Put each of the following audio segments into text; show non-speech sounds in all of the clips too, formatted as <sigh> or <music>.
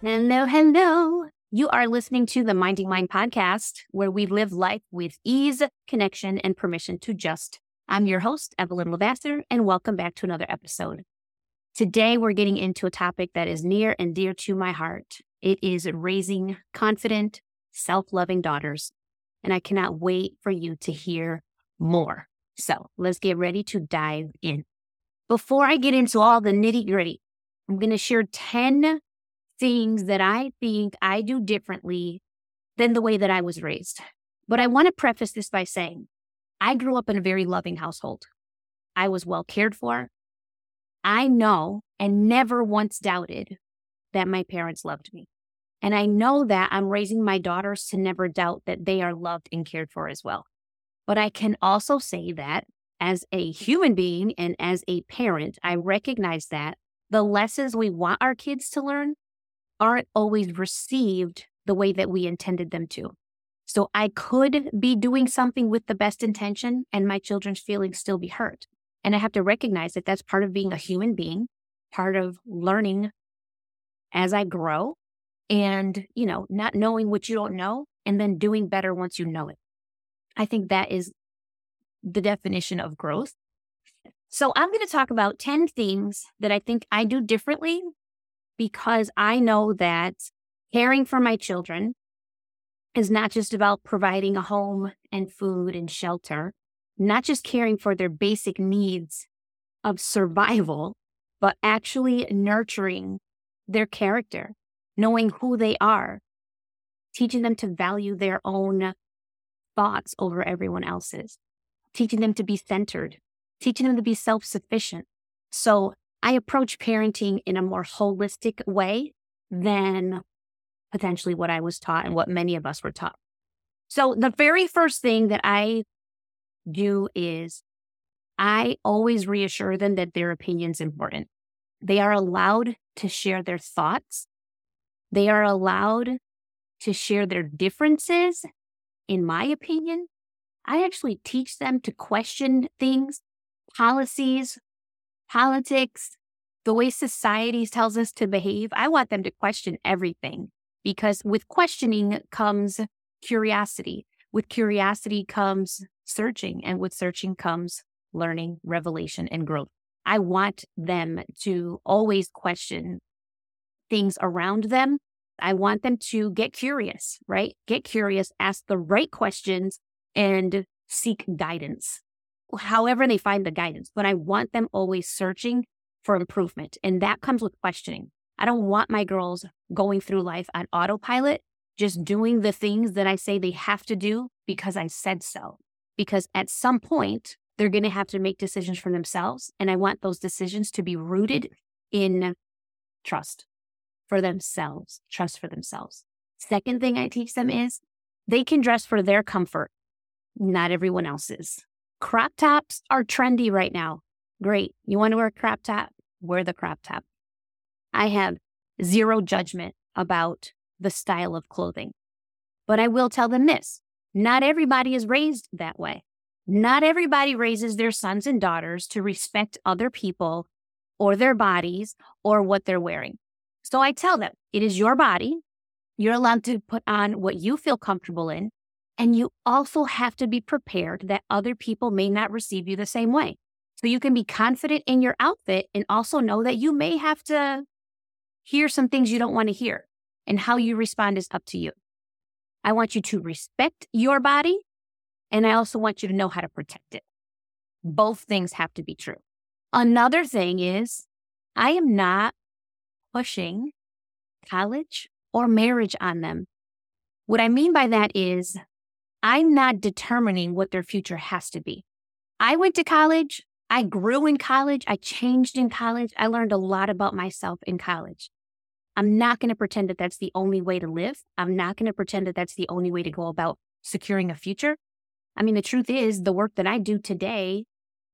Hello, hello. You are listening to the Minding Mine podcast, where we live life with ease, connection, and permission to just. I'm your host, Evelyn LeVasseur, and welcome back to another episode. Today, we're getting into a topic that is near and dear to my heart. It is raising confident, self loving daughters. And I cannot wait for you to hear more. So let's get ready to dive in. Before I get into all the nitty gritty, I'm going to share 10 things that I think I do differently than the way that I was raised. But I want to preface this by saying I grew up in a very loving household. I was well cared for. I know and never once doubted that my parents loved me. And I know that I'm raising my daughters to never doubt that they are loved and cared for as well. But I can also say that as a human being and as a parent, I recognize that the lessons we want our kids to learn aren't always received the way that we intended them to. So I could be doing something with the best intention and my children's feelings still be hurt. And I have to recognize that that's part of being a human being, part of learning as I grow and, you know, not knowing what you don't know and then doing better once you know it. I think that is the definition of growth. So I'm going to talk about 10 things that I think I do differently because I know that caring for my children is not just about providing a home and food and shelter, not just caring for their basic needs of survival, but actually nurturing their character, knowing who they are, teaching them to value their own thoughts over everyone else's, teaching them to be centered, teaching them to be self sufficient. So I approach parenting in a more holistic way than potentially what I was taught and what many of us were taught. So the very first thing that I do is I always reassure them that their opinion's important. They are allowed to share their thoughts. They are allowed to share their differences. In my opinion, I actually teach them to question things, policies, politics, the way society tells us to behave, I want them to question everything because with questioning comes curiosity. With curiosity comes searching, and with searching comes learning, revelation, and growth. I want them to always question things around them. I want them to get curious, right? Get curious, ask the right questions, and seek guidance however they find the guidance, but I want them always searching for improvement. And that comes with questioning. I don't want my girls going through life on autopilot, just doing the things that I say they have to do because I said so. Because at some point, they're going to have to make decisions for themselves. And I want those decisions to be rooted in trust for themselves, trust for themselves. Second thing I teach them is they can dress for their comfort, not everyone else's. Crop tops are trendy right now. Great. You want to wear a crop top? Wear the crop top. I have zero judgment about the style of clothing. But I will tell them this not everybody is raised that way. Not everybody raises their sons and daughters to respect other people or their bodies or what they're wearing. So I tell them it is your body. You're allowed to put on what you feel comfortable in. And you also have to be prepared that other people may not receive you the same way. So you can be confident in your outfit and also know that you may have to hear some things you don't want to hear. And how you respond is up to you. I want you to respect your body. And I also want you to know how to protect it. Both things have to be true. Another thing is, I am not pushing college or marriage on them. What I mean by that is, I'm not determining what their future has to be. I went to college. I grew in college. I changed in college. I learned a lot about myself in college. I'm not going to pretend that that's the only way to live. I'm not going to pretend that that's the only way to go about securing a future. I mean, the truth is, the work that I do today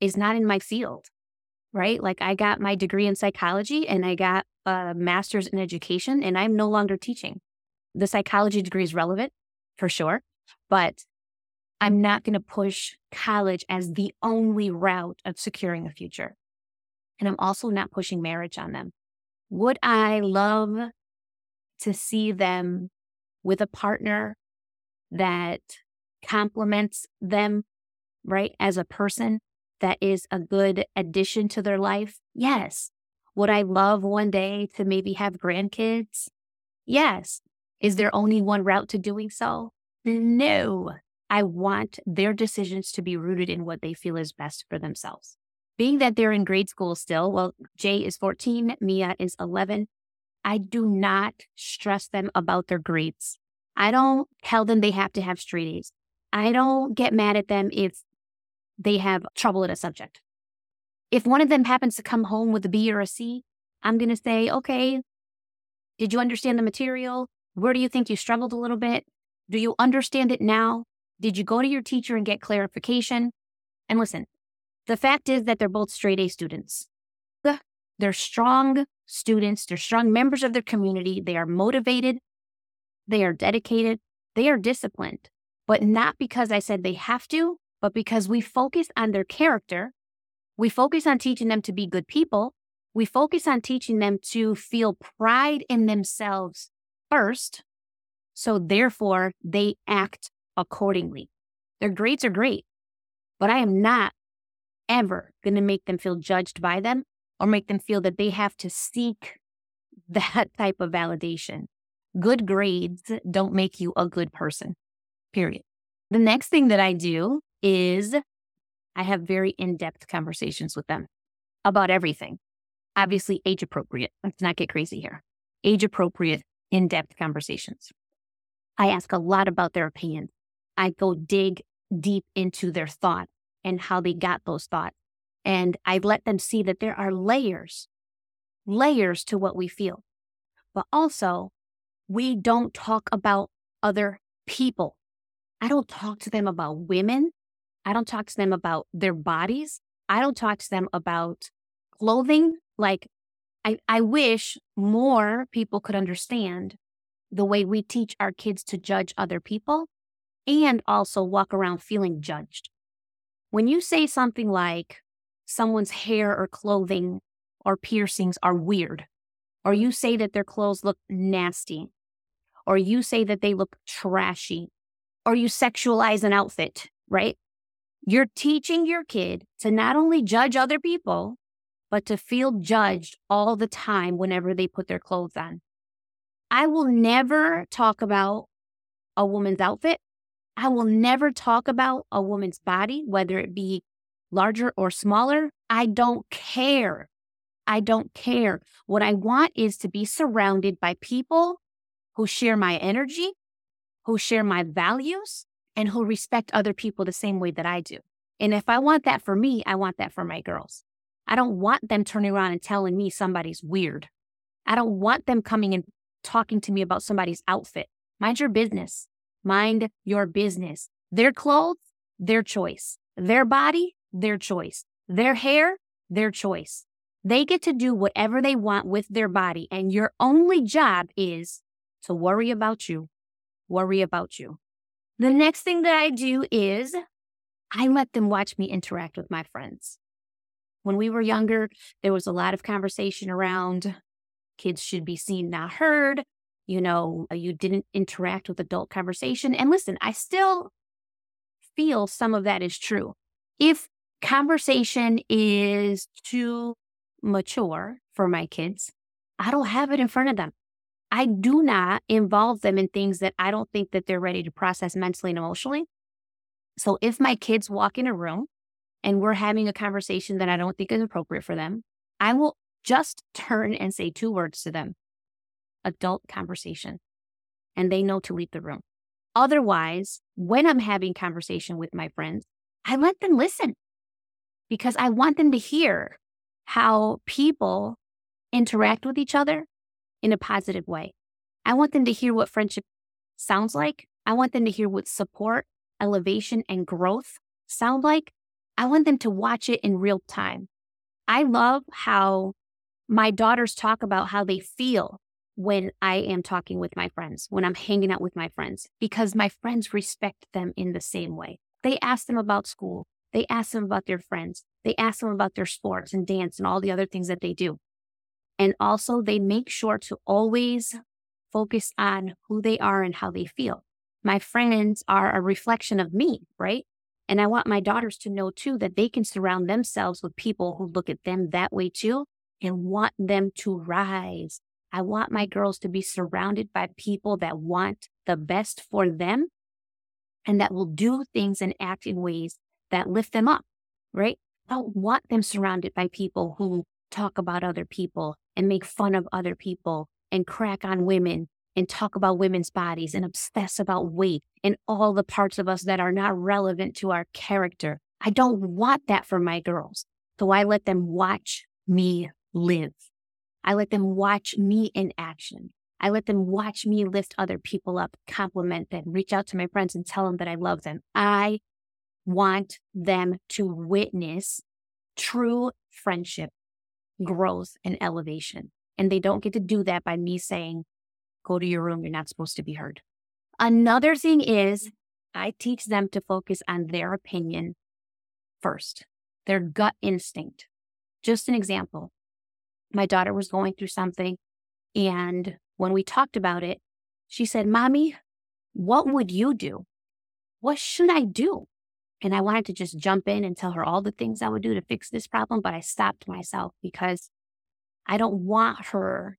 is not in my field, right? Like, I got my degree in psychology and I got a master's in education, and I'm no longer teaching. The psychology degree is relevant for sure. But I'm not going to push college as the only route of securing a future. And I'm also not pushing marriage on them. Would I love to see them with a partner that complements them, right, as a person that is a good addition to their life? Yes. Would I love one day to maybe have grandkids? Yes. Is there only one route to doing so? No. I want their decisions to be rooted in what they feel is best for themselves. Being that they're in grade school still, well, Jay is 14, Mia is 11. I do not stress them about their grades. I don't tell them they have to have straight A's. I don't get mad at them if they have trouble in a subject. If one of them happens to come home with a B or a C, I'm going to say, okay, did you understand the material? Where do you think you struggled a little bit? Do you understand it now? Did you go to your teacher and get clarification? And listen, the fact is that they're both straight A students. They're strong students, they're strong members of their community, they are motivated, they are dedicated, they are disciplined, but not because I said they have to, but because we focus on their character. We focus on teaching them to be good people. We focus on teaching them to feel pride in themselves first. So therefore, they act accordingly. Their grades are great, but I am not ever going to make them feel judged by them or make them feel that they have to seek <laughs> that type of validation. Good grades don't make you a good person, period. The next thing that I do is I have very in depth conversations with them about everything. Obviously, age appropriate. Let's not get crazy here. Age appropriate, in depth conversations. I ask a lot about their opinion. I go dig deep into their thought and how they got those thoughts. And I let them see that there are layers, layers to what we feel. But also, we don't talk about other people. I don't talk to them about women. I don't talk to them about their bodies. I don't talk to them about clothing. Like, I, I wish more people could understand the way we teach our kids to judge other people and also walk around feeling judged. When you say something like someone's hair or clothing or piercings are weird, or you say that their clothes look nasty, or you say that they look trashy, or you sexualize an outfit, right? You're teaching your kid to not only judge other people, but to feel judged all the time whenever they put their clothes on. I will never talk about a woman's outfit I will never talk about a woman's body, whether it be larger or smaller. I don't care. I don't care. What I want is to be surrounded by people who share my energy, who share my values, and who respect other people the same way that I do. And if I want that for me, I want that for my girls. I don't want them turning around and telling me somebody's weird. I don't want them coming and talking to me about somebody's outfit. Mind your business. Mind your business. Their clothes, their choice. Their body, their choice. Their hair, their choice. They get to do whatever they want with their body. And your only job is to worry about you. Worry about you. The next thing that I do is I let them watch me interact with my friends. When we were younger, there was a lot of conversation around kids should be seen, not heard you know, uh, you didn't interact with adult conversation. And listen, I still feel some of that is true. If conversation is too mature for my kids, I don't have it in front of them. I do not involve them in things that I don't think that they're ready to process mentally and emotionally. So if my kids walk in a room and we're having a conversation that I don't think is appropriate for them, I will just turn and say two words to them adult conversation and they know to leave the room. Otherwise, when I'm having conversation with my friends, I let them listen because I want them to hear how people interact with each other in a positive way. I want them to hear what friendship sounds like. I want them to hear what support, elevation, and growth sound like. I want them to watch it in real time. I love how my daughters talk about how they feel when I am talking with my friends, when I'm hanging out with my friends, because my friends respect them in the same way. They ask them about school. They ask them about their friends. They ask them about their sports and dance and all the other things that they do. And also, they make sure to always focus on who they are and how they feel. My friends are a reflection of me, right? And I want my daughters to know too that they can surround themselves with people who look at them that way too and want them to rise. I want my girls to be surrounded by people that want the best for them and that will do things and act in ways that lift them up, right? I don't want them surrounded by people who talk about other people and make fun of other people and crack on women and talk about women's bodies and obsess about weight and all the parts of us that are not relevant to our character. I don't want that for my girls. So I let them watch me live. I let them watch me in action. I let them watch me lift other people up, compliment them, reach out to my friends and tell them that I love them. I want them to witness true friendship, growth, and elevation. And they don't get to do that by me saying, Go to your room. You're not supposed to be heard. Another thing is, I teach them to focus on their opinion first, their gut instinct. Just an example my daughter was going through something. And when we talked about it, she said, Mommy, what would you do? What should I do? And I wanted to just jump in and tell her all the things I would do to fix this problem, but I stopped myself because I don't want her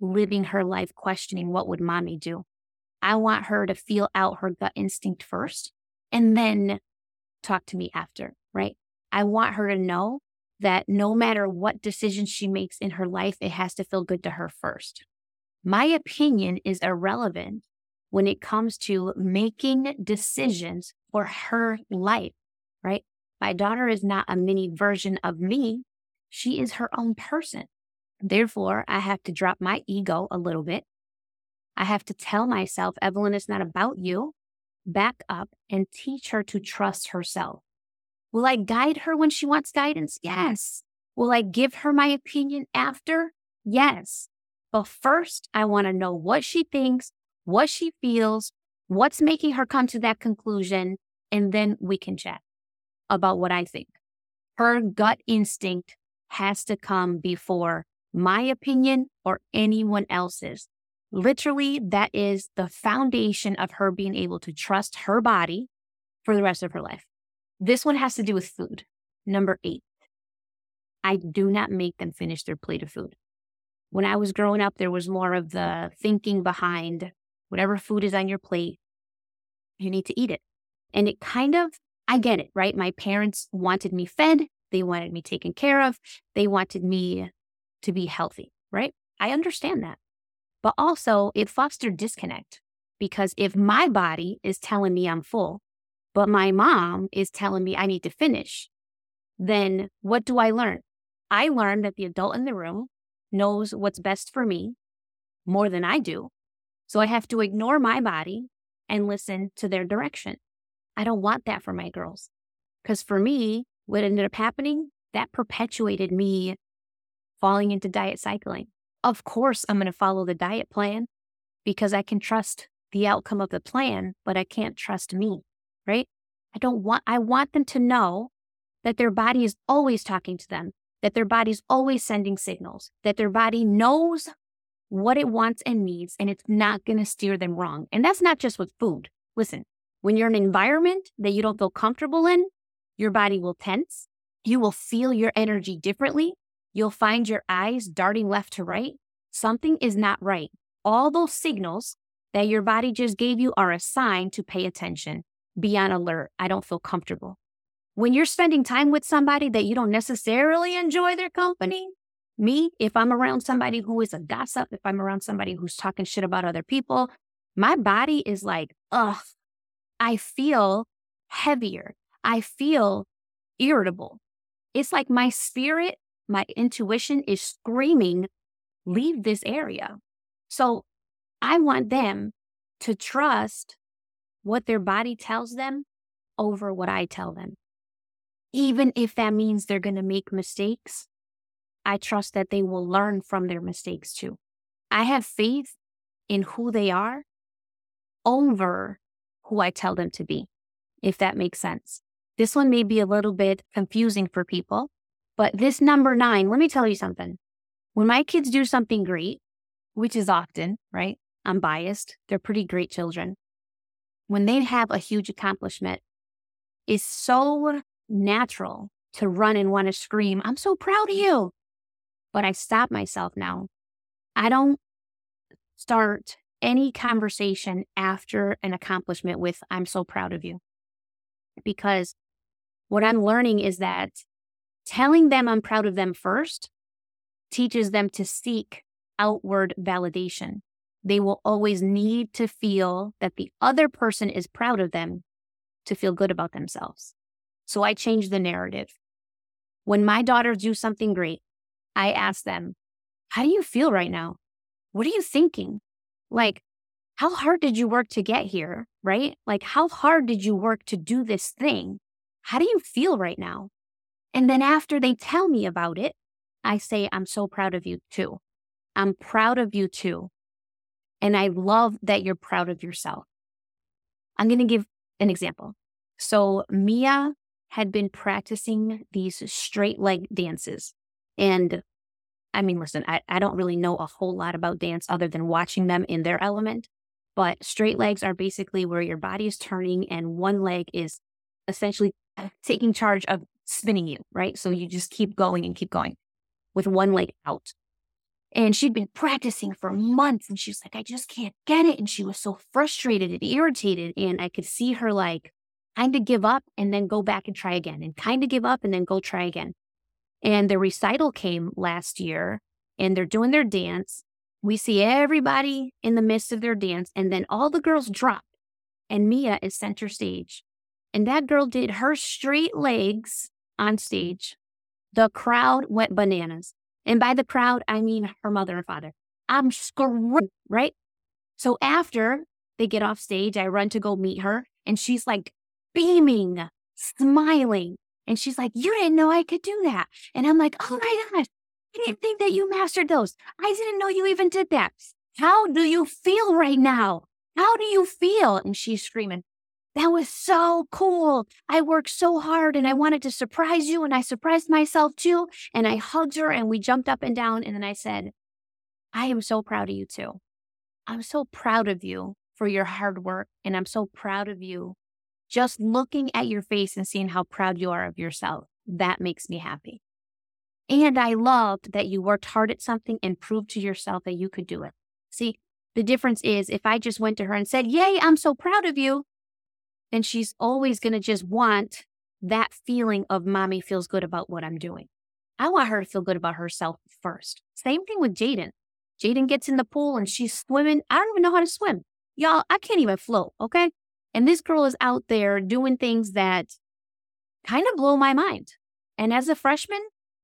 living her life questioning what would mommy do. I want her to feel out her gut instinct first and then talk to me after, right? I want her to know that no matter what decision she makes in her life, it has to feel good to her first. My opinion is irrelevant when it comes to making decisions for her life, right? My daughter is not a mini version of me. She is her own person. Therefore, I have to drop my ego a little bit. I have to tell myself, Evelyn, it's not about you. Back up and teach her to trust herself. Will I guide her when she wants guidance? Yes. Will I give her my opinion after? Yes. But first, I want to know what she thinks, what she feels, what's making her come to that conclusion, and then we can chat about what I think. Her gut instinct has to come before my opinion or anyone else's. Literally, that is the foundation of her being able to trust her body for the rest of her life. This one has to do with food. Number eight, I do not make them finish their plate of food. When I was growing up, there was more of the thinking behind whatever food is on your plate, you need to eat it. And it kind of, I get it, right? My parents wanted me fed, they wanted me taken care of, they wanted me to be healthy, right? I understand that. But also, it fostered disconnect because if my body is telling me I'm full, but my mom is telling me I need to finish, then what do I learn? I learn that the adult in the room knows what's best for me more than I do. So I have to ignore my body and listen to their direction. I don't want that for my girls. Because for me, what ended up happening, that perpetuated me falling into diet cycling. Of course, I'm going to follow the diet plan because I can trust the outcome of the plan, but I can't trust me, right? I don't want, I want them to know that their body is always talking to them, that their body's always sending signals, that their body knows what it wants and needs, and it's not going to steer them wrong. And that's not just with food. Listen, when you're in an environment that you don't feel comfortable in, your body will tense. You will feel your energy differently. You'll find your eyes darting left to right. Something is not right. All those signals that your body just gave you are a sign to pay attention. Be on alert. I don't feel comfortable. When you're spending time with somebody that you don't necessarily enjoy their company, me, if I'm around somebody who is a gossip, if I'm around somebody who's talking shit about other people, my body is like, ugh, I feel heavier. I feel irritable. It's like my spirit my intuition is screaming, leave this area. So I want them to trust what their body tells them over what I tell them. Even if that means they're going to make mistakes, I trust that they will learn from their mistakes too. I have faith in who they are over who I tell them to be, if that makes sense. This one may be a little bit confusing for people, but this number nine, let me tell you something. When my kids do something great, which is often, right? I'm biased. They're pretty great children. When they have a huge accomplishment, it's so natural to run and want to scream, I'm so proud of mm. you. But I stop myself now. I don't start any conversation after an accomplishment with, I'm so proud of you. Because what I'm learning is that telling them I'm proud of them first teaches them to seek outward validation. They will always need to feel that the other person is proud of them to feel good about themselves. So I change the narrative. When my daughters do something great, I ask them, How do you feel right now? What are you thinking? Like, how hard did you work to get here? Right? Like, how hard did you work to do this thing? How do you feel right now? And then after they tell me about it, I say, I'm so proud of you too. I'm proud of you too. And I love that you're proud of yourself. I'm going to give an example. So, Mia had been practicing these straight leg dances. And I mean, listen, I, I don't really know a whole lot about dance other than watching them in their element. But straight legs are basically where your body is turning and one leg is essentially taking charge of spinning you, right? So you just keep going and keep going with one leg out. And she'd been practicing for months and she was like, I just can't get it. And she was so frustrated and irritated. And I could see her like kind of give up and then go back and try again and kind of give up and then go try again. And the recital came last year and they're doing their dance. We see everybody in the midst of their dance and then all the girls drop and Mia is center stage. And that girl did her straight legs on stage. The crowd went bananas. And by the crowd, I mean her mother and father. I'm screaming, right? So after they get off stage, I run to go meet her and she's like beaming, smiling. And she's like, You didn't know I could do that. And I'm like, Oh my gosh, I didn't think that you mastered those. I didn't know you even did that. How do you feel right now? How do you feel? And she's screaming, That was so cool. I worked so hard and I wanted to surprise you. And I surprised myself too. And I hugged her and we jumped up and down. And then I said, I am so proud of you too. I'm so proud of you for your hard work. And I'm so proud of you just looking at your face and seeing how proud you are of yourself. That makes me happy. And I loved that you worked hard at something and proved to yourself that you could do it. See, the difference is if I just went to her and said, Yay, I'm so proud of you, then she's always going to just want that feeling of mommy feels good about what I'm doing. I want her to feel good about herself first. Same thing with Jaden. Jaden gets in the pool and she's swimming. I don't even know how to swim. Y'all, I can't even float, okay? And this girl is out there doing things that kind of blow my mind. And as a freshman,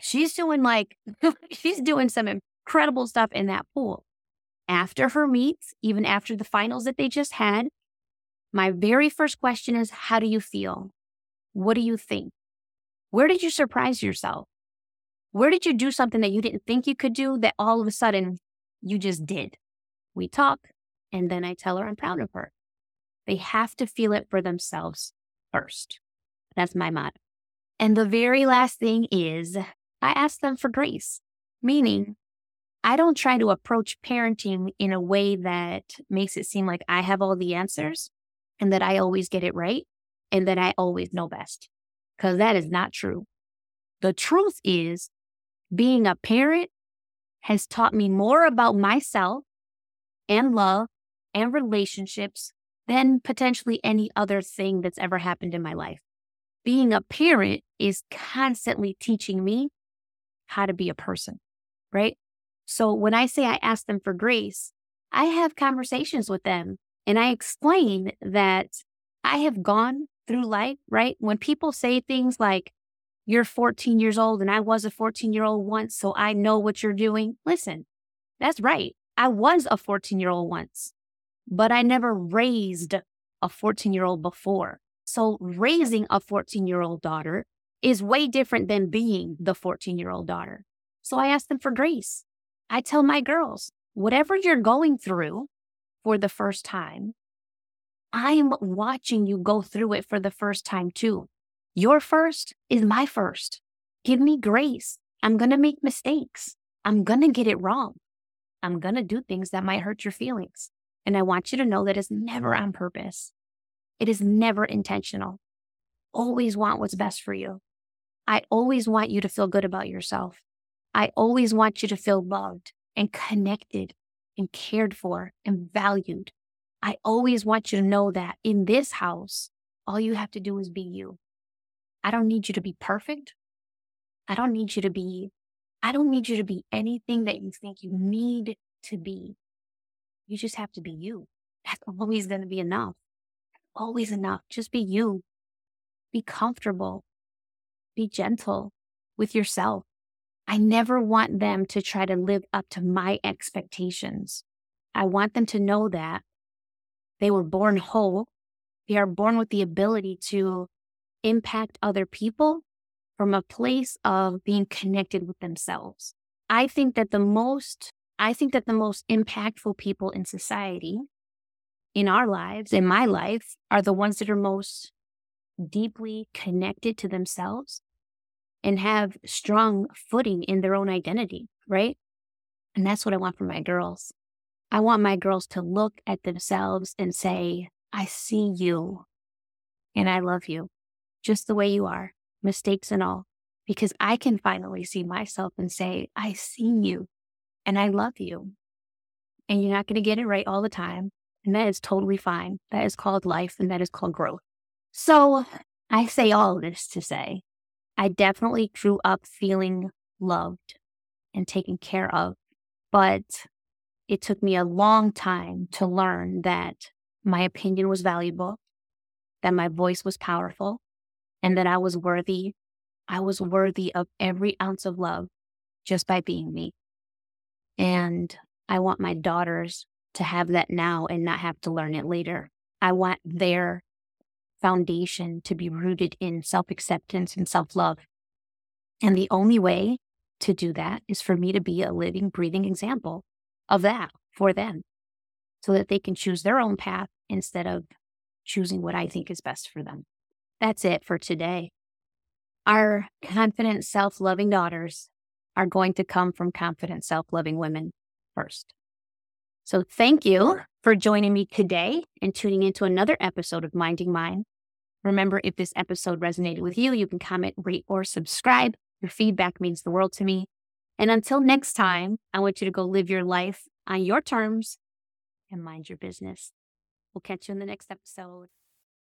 she's doing like, <laughs> she's doing some incredible stuff in that pool. After her meets, even after the finals that they just had, my very first question is How do you feel? What do you think? Where did you surprise yourself? Where did you do something that you didn't think you could do that all of a sudden you just did? We talk, and then I tell her I'm proud of her. They have to feel it for themselves first. That's my motto. And the very last thing is I ask them for grace, meaning I don't try to approach parenting in a way that makes it seem like I have all the answers and that I always get it right and that I always know best, because that is not true. The truth is, being a parent has taught me more about myself and love and relationships than potentially any other thing that's ever happened in my life. Being a parent is constantly teaching me how to be a person, right? So when I say I ask them for grace, I have conversations with them and I explain that I have gone through life, right? When people say things like, you're 14 years old and I was a 14 year old once, so I know what you're doing. Listen, that's right. I was a 14 year old once but I never raised a 14 year old before. So raising a 14 year old daughter is way different than being the 14 year old daughter. So I ask them for grace. I tell my girls, whatever you're going through for the first time, I'm watching you go through it for the first time too. Your first is my first. Give me grace. I'm going to make mistakes. I'm going to get it wrong. I'm going to do things that might hurt your feelings. And I want you to know that it's never on purpose. It is never intentional. Always want what's best for you. I always want you to feel good about yourself. I always want you to feel loved and connected and cared for and valued. I always want you to know that in this house, all you have to do is be you. I don't need you to be perfect. I don't need you to be, I don't need you to be anything that you think you need to be. You just have to be you. That's <laughs> always going to be enough. Always enough. Just be you. Be comfortable. Be gentle with yourself. I never want them to try to live up to my expectations. I want them to know that they were born whole. They are born with the ability to impact other people from a place of being connected with themselves. I think that the most I think that the most impactful people in society, in our lives, in my life, are the ones that are most deeply connected to themselves and have strong footing in their own identity, right? And that's what I want for my girls. I want my girls to look at themselves and say, I see you and I love you just the way you are, mistakes and all, because I can finally see myself and say, I see you and I love you. And you're not going to get it right all the time. And that is totally fine. That is called life and that is called growth. So I say all this to say, I definitely grew up feeling loved and taken care of, but it took me a long time to learn that my opinion was valuable, that my voice was powerful, and that I was worthy. I was worthy of every ounce of love just by being me. And I want my daughters to have that now and not have to learn it later. I want their foundation to be rooted in self acceptance and self love. And the only way to do that is for me to be a living, breathing example of that for them so that they can choose their own path instead of choosing what I think is best for them. That's it for today. Our confident, self loving daughters are going to come from confident, self loving women first. So thank you for joining me today and tuning into another episode of Minding Mine. Remember, if this episode resonated with you, you can comment, rate, or subscribe. Your feedback means the world to me. And until next time, I want you to go live your life on your terms and mind your business. We'll catch you in the next episode.